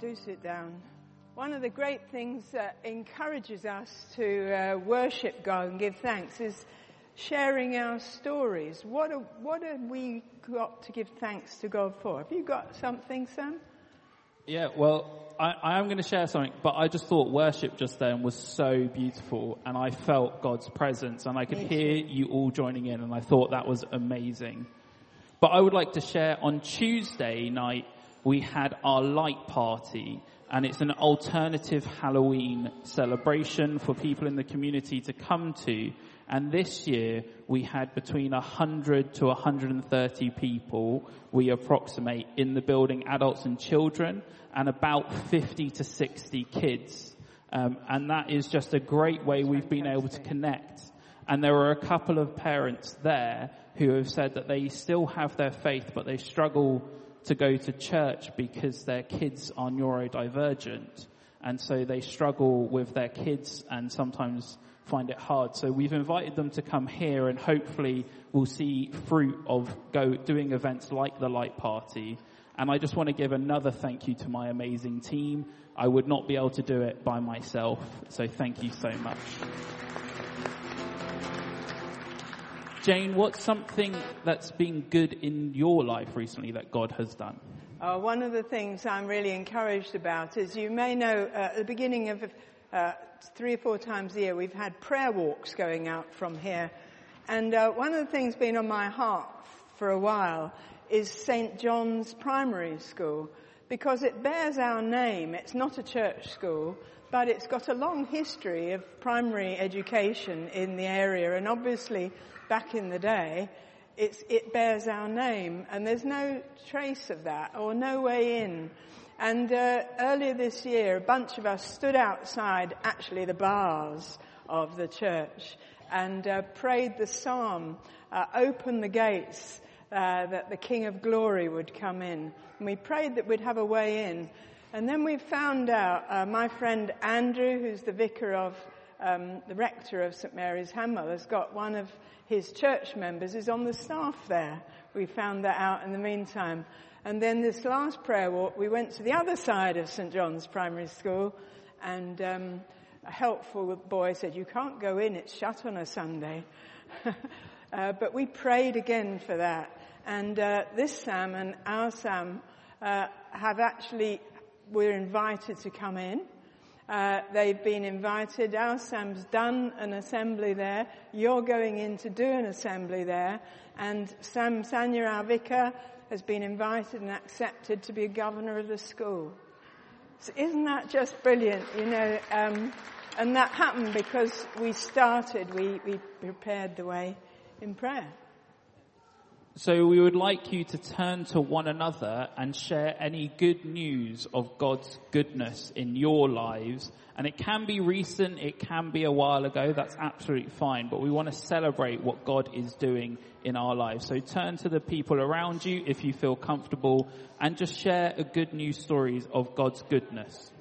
do sit down. One of the great things that encourages us to uh, worship God and give thanks is sharing our stories. What, are, what have we got to give thanks to God for? Have you got something, Sam? Yeah, well, I, I am going to share something, but I just thought worship just then was so beautiful and I felt God's presence and I could hear you all joining in and I thought that was amazing. But I would like to share on Tuesday night, we had our light party and it's an alternative Halloween celebration for people in the community to come to. And this year we had between 100 to 130 people we approximate in the building, adults and children, and about 50 to 60 kids. Um, and that is just a great way we've been able to connect. And there are a couple of parents there who have said that they still have their faith, but they struggle to go to church because their kids are neurodivergent. And so they struggle with their kids and sometimes find it hard. So we've invited them to come here and hopefully we'll see fruit of go doing events like the light party. And I just want to give another thank you to my amazing team. I would not be able to do it by myself. So thank you so much. Jane, what's something that's been good in your life recently that God has done? Uh, one of the things I'm really encouraged about is you may know uh, at the beginning of uh, three or four times a year we've had prayer walks going out from here. And uh, one of the things been on my heart for a while is St. John's Primary School because it bears our name. It's not a church school, but it's got a long history of primary education in the area and obviously back in the day, it bears our name, and there's no trace of that or no way in. And uh, earlier this year, a bunch of us stood outside, actually the bars of the church, and uh, prayed the psalm, uh, "Open the gates." Uh, that the King of Glory would come in. And we prayed that we'd have a way in. And then we found out, uh, my friend Andrew, who's the vicar of, um, the rector of St Mary's Hanwell, has got one of his church members is on the staff there. We found that out in the meantime. And then this last prayer walk, we went to the other side of St John's Primary School, and um, a helpful boy said, "You can't go in; it's shut on a Sunday." uh, but we prayed again for that, and uh, this Sam and our Sam uh, have actually we're invited to come in. Uh, they've been invited. Our Sam's done an assembly there. You're going in to do an assembly there. And Sam Sanya, our vicar, has been invited and accepted to be a governor of the school. So isn't that just brilliant? You know, um, and that happened because we started, we, we prepared the way in prayer. So we would like you to turn to one another and share any good news of God's goodness in your lives. And it can be recent, it can be a while ago, that's absolutely fine, but we want to celebrate what God is doing in our lives. So turn to the people around you if you feel comfortable and just share a good news stories of God's goodness.